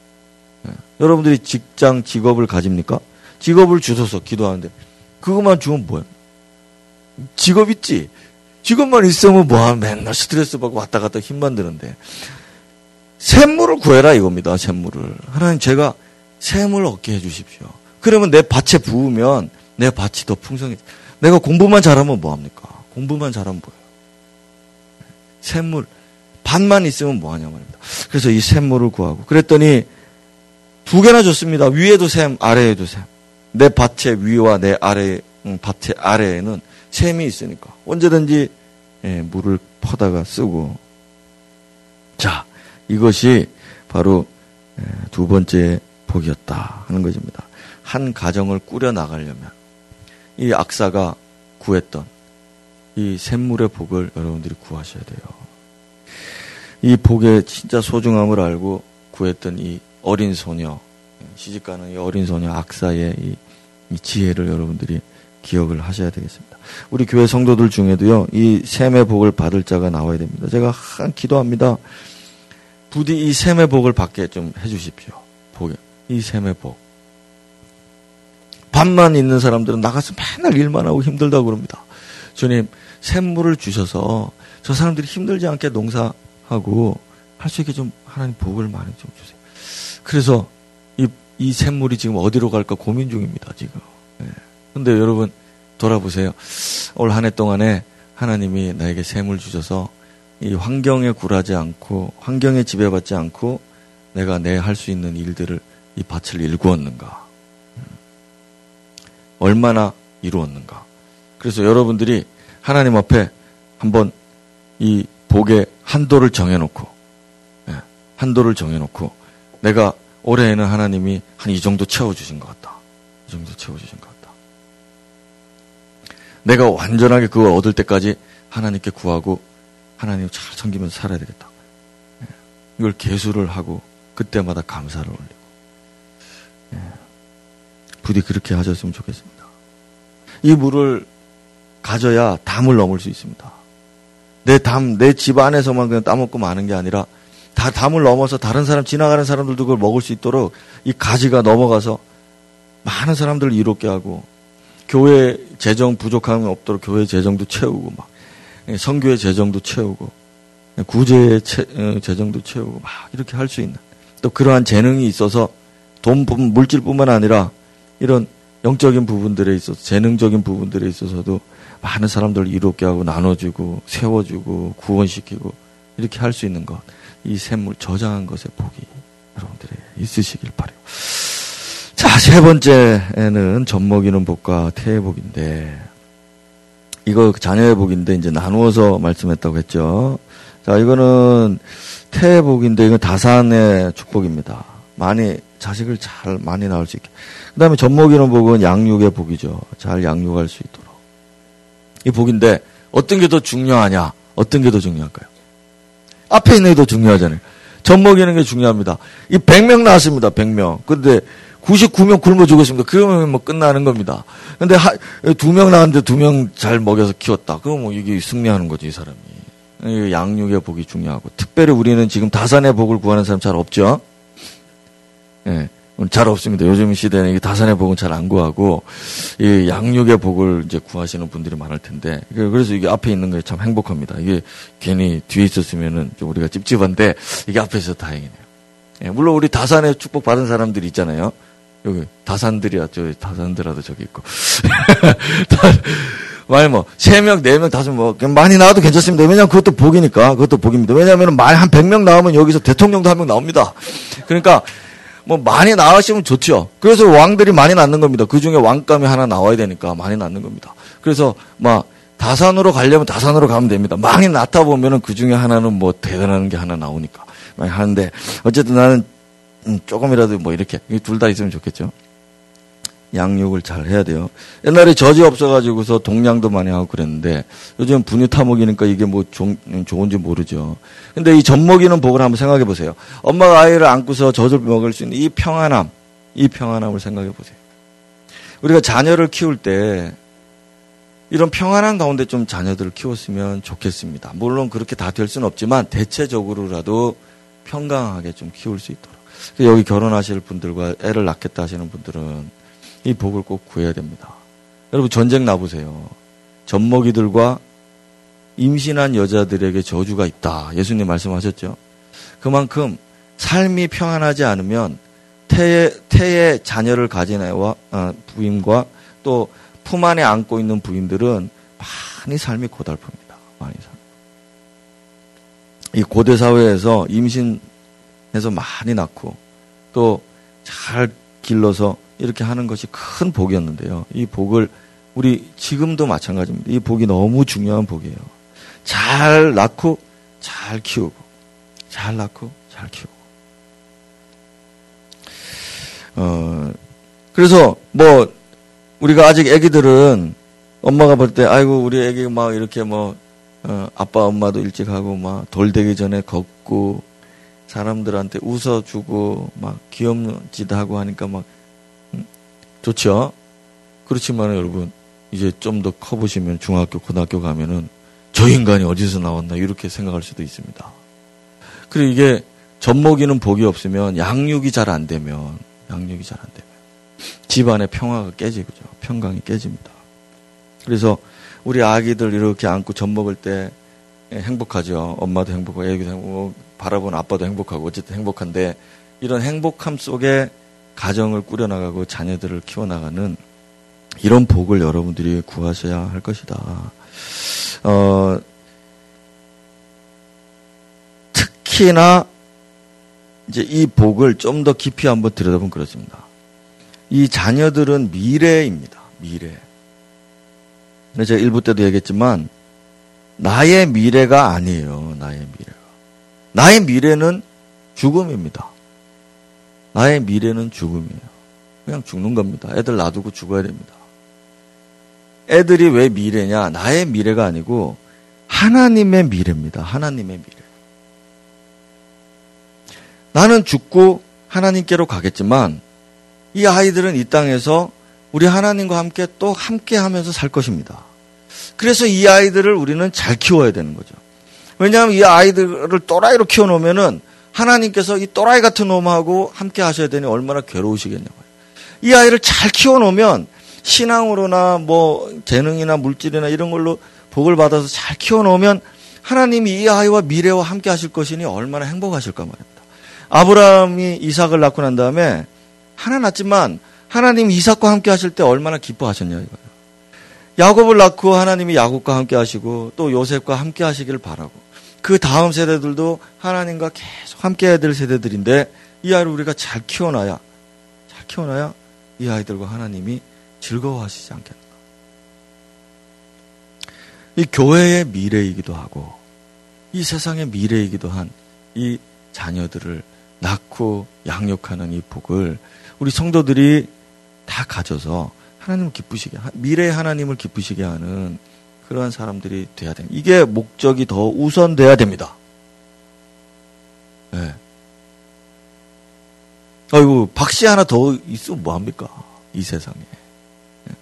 네. 여러분들이 직장, 직업을 가집니까? 직업을 주소서 기도하는데 그것만 주면 뭐야? 직업 있지? 직업만 있으면 뭐야? 맨날 스트레스 받고 왔다 갔다 힘만 드는데 샘물을 구해라 이겁니다. 샘물을. 하나님 제가 샘을 얻게 해 주십시오. 그러면 내 밭에 부으면 내 밭이 더 풍성해. 내가 공부만 잘하면 뭐 합니까? 공부만 잘하면 뭐예요? 샘물 밭만 있으면 뭐 하냐 말입니다. 그래서 이 샘물을 구하고 그랬더니 두 개나 줬습니다. 위에도 샘, 아래에도 샘. 내 밭의 위와 내 아래 음, 밭의 아래에는 샘이 있으니까 언제든지 예, 물을 퍼다가 쓰고 자 이것이 바로 두 번째 복이었다 하는 것입니다. 한 가정을 꾸려 나가려면 이 악사가 구했던 이 샘물의 복을 여러분들이 구하셔야 돼요. 이 복의 진짜 소중함을 알고 구했던 이 어린 소녀, 시집가는 이 어린 소녀 악사의 이, 이 지혜를 여러분들이 기억을 하셔야 되겠습니다. 우리 교회 성도들 중에도요, 이 샘의 복을 받을 자가 나와야 됩니다. 제가 한 기도합니다. 부디 이 샘의 복을 받게 좀 해주십시오. 복, 이 샘의 복. 밥만 있는 사람들은 나가서 맨날 일만 하고 힘들다고 그럽니다. 주님, 샘물을 주셔서 저 사람들이 힘들지 않게 농사하고 할 수 있게 좀 하나님 복을 많이 좀 주세요. 그래서 이, 이 샘물이 지금 어디로 갈까 고민 중입니다, 지금. 네. 근데 여러분, 돌아보세요. 올 한 해 동안에 하나님이 나에게 샘을 주셔서 이 환경에 굴하지 않고 환경에 지배받지 않고 내가 내 할 수 있는 일들을 이 밭을 일구었는가? 얼마나 이루었는가? 그래서 여러분들이 하나님 앞에 한번 이 복의 한도를 정해놓고 예, 한도를 정해놓고 내가 올해에는 하나님이 한 이 정도 채워주신 것 같다. 이 정도 채워주신 것 같다. 내가 완전하게 그걸 얻을 때까지 하나님께 구하고 하나님 잘 섬기면서 살아야 되겠다. 예. 이걸 개수를 하고 그때마다 감사를 올리고 예. 부디 그렇게 하셨으면 좋겠습니다. 이 물을 가져야 담을 넘을 수 있습니다. 내 담, 내 집 안에서만 그냥 따먹고 마는 게 아니라 다 담을 넘어서 다른 사람, 지나가는 사람들도 그걸 먹을 수 있도록 이 가지가 넘어가서 많은 사람들을 이롭게 하고 교회 재정 부족함이 없도록 교회 재정도 채우고 막 예, 성교의 재정도 채우고 구제 어, 재정도 채우고 막 이렇게 할 수 있는 또 그러한 재능이 있어서 돈 물질뿐만 아니라 이런 영적인 부분들에 있어서 재능적인 부분들에 있어서도 많은 사람들을 이롭게 하고 나눠주고 세워주고 구원시키고 이렇게 할 수 있는 것. 이 샘물 저장한 것의 복이 여러분들이 있으시길 바래요. 자, 세 번째는 젖먹이는 복과 태의 복인데 이거 자녀의 복인데 이제 나누어서 말씀했다고 했죠. 자, 이거는 태의 복인데 이건 다산의 축복입니다. 많이 자식을 잘 많이 낳을 수 있게. 그다음에 젖먹이는 복은 양육의 복이죠. 잘 양육할 수 있도록. 이 복인데 어떤 게 더 중요하냐? 어떤 게 더 중요할까요? 앞에 있는 게 더 중요하잖아요. 젖 먹이는 게 중요합니다. 이 100명 나왔습니다. 100명. 근데 99명 굶어 죽었습니다. 그러면 뭐 끝나는 겁니다. 근데 두 명 나왔는데 두 명 잘 먹여서 키웠다. 그럼 뭐 이게 승리하는 거지, 이 사람이. 양육의 복이 중요하고. 특별히 우리는 지금 다산의 복을 구하는 사람 잘 없죠? 예. 네. 잘 없습니다. 요즘 시대는 다산의 복은 잘 안 구하고 이 양육의 복을 이제 구하시는 분들이 많을 텐데 그래서 이게 앞에 있는 게 참 행복합니다. 이게 괜히 뒤에 있었으면은 좀 우리가 찝찝한데 이게 앞에 서 다행이네요. 예, 물론 우리 다산의 축복 받은 사람들이 있잖아요. 여기 다산들이야 저 다산들라도 저기 있고 (laughs) 많이 뭐, 세 명, 네 명, 다섯 명, 뭐, 많이 나와도 괜찮습니다. 왜냐면 그것도 복이니까, 그것도 복입니다. 왜냐하면 많이 한 100명 나오면 여기서 대통령도 한 명 나옵니다. 그러니까, 뭐 많이 나으시면 좋죠. 그래서 왕들이 많이 낳는 겁니다. 그 중에 왕감이 하나 나와야 되니까 많이 낳는 겁니다. 그래서 막 다산으로 가려면 다산으로 가면 됩니다. 많이 낳다 보면은 그 중에 하나는 뭐 대단한 게 하나 나오니까 많이 하는데 어쨌든 나는 음, 조금이라도 뭐 이렇게 둘 다 있으면 좋겠죠. 양육을 잘 해야 돼요. 옛날에 젖이 없어가지고서 동량도 많이 하고 그랬는데 요즘 분유 타먹이니까 이게 뭐 종, 좋은지 모르죠. 근데 이 젖 먹이는 복을 한번 생각해 보세요. 엄마가 아이를 안고서 젖을 먹을 수 있는 이 평안함, 이 평안함을 생각해 보세요. 우리가 자녀를 키울 때 이런 평안한 가운데 좀 자녀들을 키웠으면 좋겠습니다. 물론 그렇게 다 될 수는 없지만 대체적으로라도 평강하게 좀 키울 수 있도록. 여기 결혼하실 분들과 애를 낳겠다 하시는 분들은 이 복을 꼭 구해야 됩니다. 여러분 전쟁 나보세요. 젖먹이들과 임신한 여자들에게 저주가 있다. 예수님 말씀하셨죠. 그만큼 삶이 평안하지 않으면 태의, 태의 자녀를 가진 애와 어, 부인과 또 품 안에 안고 있는 부인들은 많이 삶이 고달픕니다. 많이 삶. 이 고대 사회에서 임신 해서 많이 낳고 또 잘 길러서 이렇게 하는 것이 큰 복이었는데요. 이 복을 우리 지금도 마찬가지입니다. 이 복이 너무 중요한 복이에요. 잘 낳고 잘 키우고 잘 낳고 잘 키우고. 어 그래서 뭐 우리가 아직 아기들은 엄마가 볼 때 아이고 우리 아기 막 이렇게 뭐 어, 아빠 엄마도 일찍 하고 막 돌 되기 전에 걷고 사람들한테 웃어주고 막 귀염 짓 하고 하니까 막 좋죠. 그렇지만 여러분 이제 좀 더 커 보시면 중학교, 고등학교 가면은 저 인간이 어디서 나왔나 이렇게 생각할 수도 있습니다. 그리고 이게 젖먹이는 복이 없으면 양육이 잘 안 되면 양육이 잘 안 되면 집안의 평화가 깨지죠. 평강이 깨집니다. 그래서 우리 아기들 이렇게 안고 젖 먹을 때 행복하죠. 엄마도 행복하고 애기도 행복하고 바라보는 아빠도 행복하고 어쨌든 행복한데 이런 행복함 속에 가정을 꾸려나가고 자녀들을 키워나가는 이런 복을 여러분들이 구하셔야 할 것이다. 어, 특히나 이제 이 복을 좀 더 깊이 한번 들여다보면 그렇습니다. 이 자녀들은 미래입니다. 미래. 제가 일부 때도 얘기했지만 나의 미래가 아니에요. 나의 미래가. 나의 미래는 죽음입니다. 나의 미래는 죽음이에요. 그냥 죽는 겁니다. 애들 놔두고 죽어야 됩니다. 애들이 왜 미래냐? 나의 미래가 아니고 하나님의 미래입니다. 하나님의 미래. 나는 죽고 하나님께로 가겠지만 이 아이들은 이 땅에서 우리 하나님과 함께 또 함께 하면서 살 것입니다. 그래서 이 아이들을 우리는 잘 키워야 되는 거죠. 왜냐하면 이 아이들을 또라이로 키워놓으면은 하나님께서 이 또라이 같은 놈하고 함께 하셔야 되니 얼마나 괴로우시겠냐고요. 이 아이를 잘 키워놓으면 신앙으로나 뭐 재능이나 물질이나 이런 걸로 복을 받아서 잘 키워놓으면 하나님이 이 아이와 미래와 함께 하실 것이니 얼마나 행복하실까 말입니다. 아브라함이 이삭을 낳고 난 다음에 하나 낳지만 하나님 이삭과 함께 하실 때 얼마나 기뻐하셨냐 이거예요. 야곱을 낳고 하나님이 야곱과 함께 하시고 또 요셉과 함께 하시기를 바라고 그 다음 세대들도 하나님과 계속 함께 해야 될 세대들인데 이 아이를 우리가 잘 키워놔야 잘 키워놔야 이 아이들과 하나님이 즐거워하시지 않겠는가. 이 교회의 미래이기도 하고 이 세상의 미래이기도 한 이 자녀들을 낳고 양육하는 이 복을 우리 성도들이 다 가져서 하나님을 기쁘시게 미래 하나님을 기쁘시게 하는 그러한 사람들이 돼야 됩니다. 이게 목적이 더 우선돼야 됩니다. 네. 아이고 박씨 하나 더 있으면 뭐 합니까? 이 세상에. 예.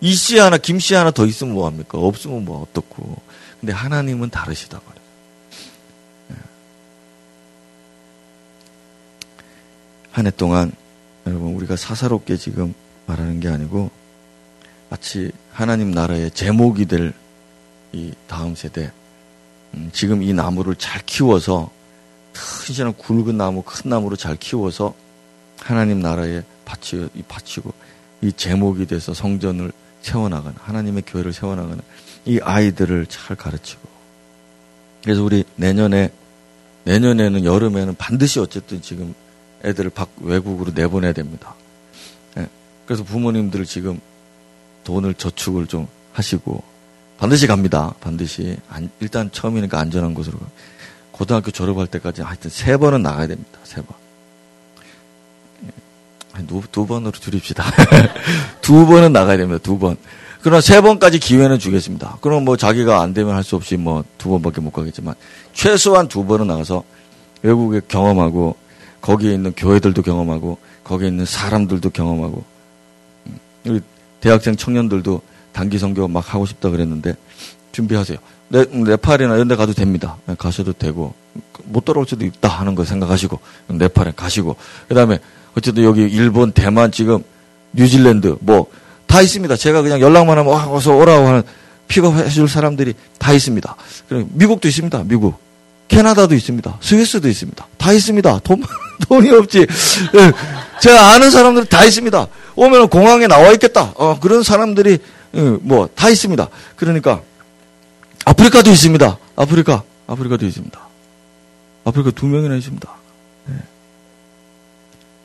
이씨 하나, 김 씨 하나 더 있으면 뭐 합니까? 없으면 뭐 어떻고. 근데 하나님은 다르시다 말이에요. 예. 한해 동안 여러분 우리가 사사롭게 지금 말하는 게 아니고 마치 하나님 나라의 제목이 될 이 다음 세대 음, 지금 이 나무를 잘 키워서 튼실한 굵은 나무 큰 나무로 잘 키워서 하나님 나라에 바치, 바치고 이 제목이 돼서 성전을 세워나가는 하나님의 교회를 세워나가는 이 아이들을 잘 가르치고 그래서 우리 내년에 내년에는 여름에는 반드시 어쨌든 지금 애들을 밖 외국으로 내보내야 됩니다. 네. 그래서 부모님들 지금 돈을 저축을 좀 하시고 반드시 갑니다. 반드시 안, 일단 처음이니까 안전한 곳으로 고등학교 졸업할 때까지 하여튼 세 번은 나가야 됩니다. 세 번. 두, 두 번으로 줄입시다. (laughs) 두 번은 나가야 됩니다. 두 번. 그러나 세 번까지 기회는 주겠습니다. 그럼 뭐 자기가 안 되면 할 수 없이 뭐 두 번밖에 못 가겠지만 최소한 두 번은 나가서 외국에 경험하고 거기에 있는 교회들도 경험하고 거기에 있는 사람들도 경험하고 음, 우리 대학생 청년들도 단기 선교 막 하고 싶다 그랬는데 준비하세요. 네, 네팔이나 이런 데 가도 됩니다. 네, 가셔도 되고 못 돌아올 수도 있다 하는 거 생각하시고 네팔에 가시고 그다음에 어쨌든 여기 일본, 대만 지금 뉴질랜드 뭐 다 있습니다. 제가 그냥 연락만 하면 와서 오라고 하는 픽업해 줄 사람들이 다 있습니다. 그리고 미국도 있습니다. 미국. 캐나다도 있습니다. 스위스도 있습니다. 다 있습니다. 돈, (laughs) 돈이 없지. 네, 제가 아는 사람들 다 있습니다. 오면 공항에 나와 있겠다. 어, 그런 사람들이 예, 뭐다 있습니다. 그러니까 아프리카도 있습니다. 아프리카, 아프리카도 있습니다. 아프리카 두 명이나 있습니다. 네.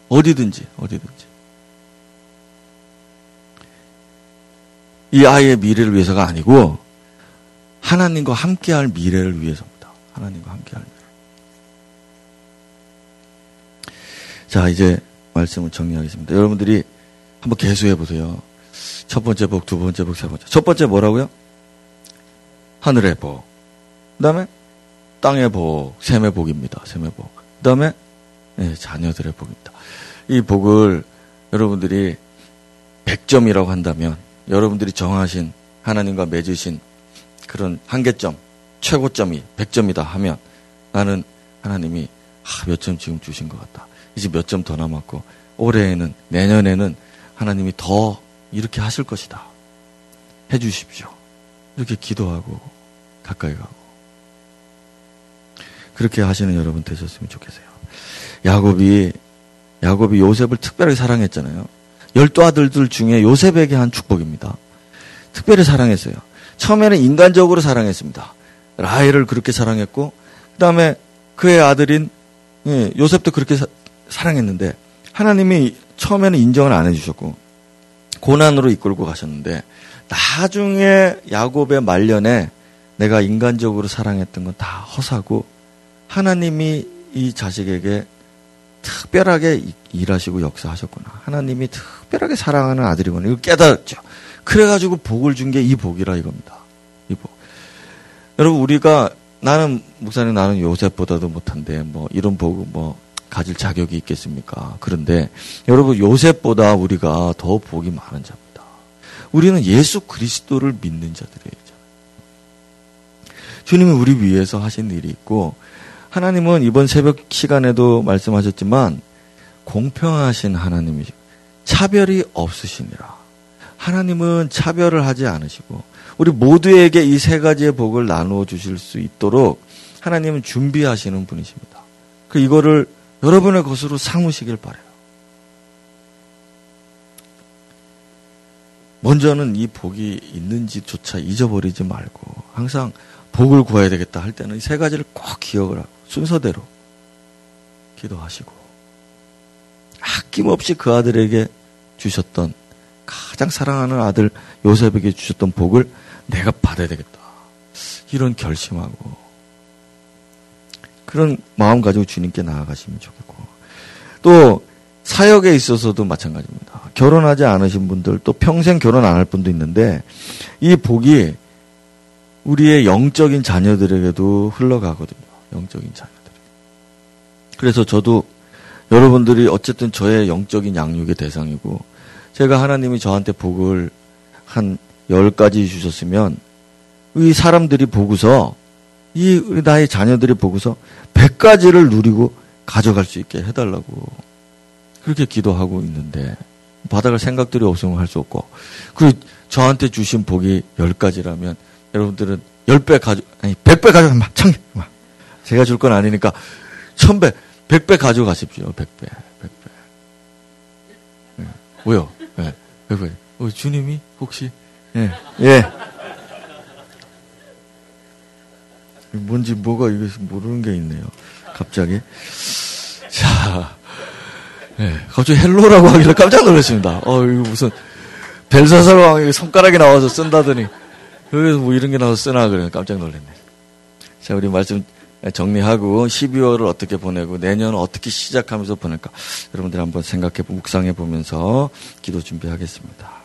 어디든지, 어디든지. 이 아이의 미래를 위해서가 아니고 하나님과 함께할 미래를 위해서입니다. 하나님과 함께할 미래. 자, 이제 말씀을 정리하겠습니다. 여러분들이 한번 개수해 보세요. 첫 번째 복, 두 번째 복, 세 번째. 첫 번째 뭐라고요? 하늘의 복. 그 다음에 땅의 복, 샘의 복입니다. 샘의 복. 그 다음에 네, 자녀들의 복입니다. 이 복을 여러분들이 100점이라고 한다면 여러분들이 정하신 하나님과 맺으신 그런 한계점, 최고점이 100점이다 하면 나는 하나님이 아, 몇 점 지금 주신 것 같다. 이제 몇 점 더 남았고 올해에는 내년에는 하나님이 더 이렇게 하실 것이다. 해 주십시오. 이렇게 기도하고 가까이 가고 그렇게 하시는 여러분 되셨으면 좋겠어요. 야곱이 야곱이 요셉을 특별히 사랑했잖아요. 열두 아들들 중에 요셉에게 한 축복입니다. 특별히 사랑했어요. 처음에는 인간적으로 사랑했습니다. 라헬을 그렇게 사랑했고 그다음에 그의 아들인 예, 요셉도 그렇게 사, 사랑했는데 하나님이 처음에는 인정을 안 해주셨고 고난으로 이끌고 가셨는데 나중에 야곱의 말년에 내가 인간적으로 사랑했던 건 다 허사고 하나님이 이 자식에게 특별하게 일하시고 역사하셨구나. 하나님이 특별하게 사랑하는 아들이구나. 이거 깨달았죠. 그래가지고 복을 준 게 이 복이라 이겁니다. 여러분, 우리가 나는, 목사님 나는 요셉보다도 못한데, 뭐, 이런 복, 뭐, 가질 자격이 있겠습니까? 그런데, 여러분, 요셉보다 우리가 더 복이 많은 자입니다. 우리는 예수 그리스도를 믿는 자들이에요. 주님이 우리 위해서 하신 일이 있고 하나님은 이번 새벽 시간에도 말씀하셨지만 공평하신 하나님이시고 차별이 없으시니라. 하나님은 차별을 하지 않으시고 우리 모두에게 이 세 가지의 복을 나누어 주실 수 있도록 하나님은 준비하시는 분이십니다. 그 이거를 여러분의 것으로 삼으시길 바래요. 먼저는 이 복이 있는지조차 잊어버리지 말고 항상 복을 구해야 되겠다 할 때는 이 세 가지를 꼭 기억을 하고 순서대로 기도하시고 아낌없이 그 아들에게 주셨던 가장 사랑하는 아들 요셉에게 주셨던 복을 내가 받아야 되겠다. 이런 결심하고 그런 마음 가지고 주님께 나아가시면 좋겠고 또 사역에 있어서도 마찬가지입니다. 결혼하지 않으신 분들 또 평생 결혼 안 할 분도 있는데 이 복이 우리의 영적인 자녀들에게도 흘러가거든요. 영적인 자녀들. 그래서 저도 여러분들이 어쨌든 저의 영적인 양육의 대상이고 제가 하나님이 저한테 복을 한 열 가지 주셨으면 이 사람들이 보고서 이 나의 자녀들이 보고서 백 가지를 누리고 가져갈 수 있게 해달라고 그렇게 기도하고 있는데 받아갈 생각들이 없으면 할 수 없고 그 저한테 주신 복이 열 가지라면 여러분들은 열 배 가져 아니 백 배 가져 막창 막 제가 줄 건 아니니까 천 배, 백 배 가져가십시오. 백 배, 백 배. 네. 왜요? 배. 어, 주님이 혹시 예, 예. 뭔지 뭐가 이거 모르는 게 있네요. 갑자기. 자, 예, 갑자기 hello라고 하길래 깜짝 놀랐습니다. 어, 이거 무슨 벨사살 왕이 손가락이 나와서 쓴다더니 여기서 뭐 이런 게 나와서 쓰나 그래 깜짝 놀랐네. 자, 우리 말씀 정리하고 12월을 어떻게 보내고 내년은 어떻게 시작하면서 보낼까 여러분들 한번 생각해 묵상해 보면서 기도 준비하겠습니다.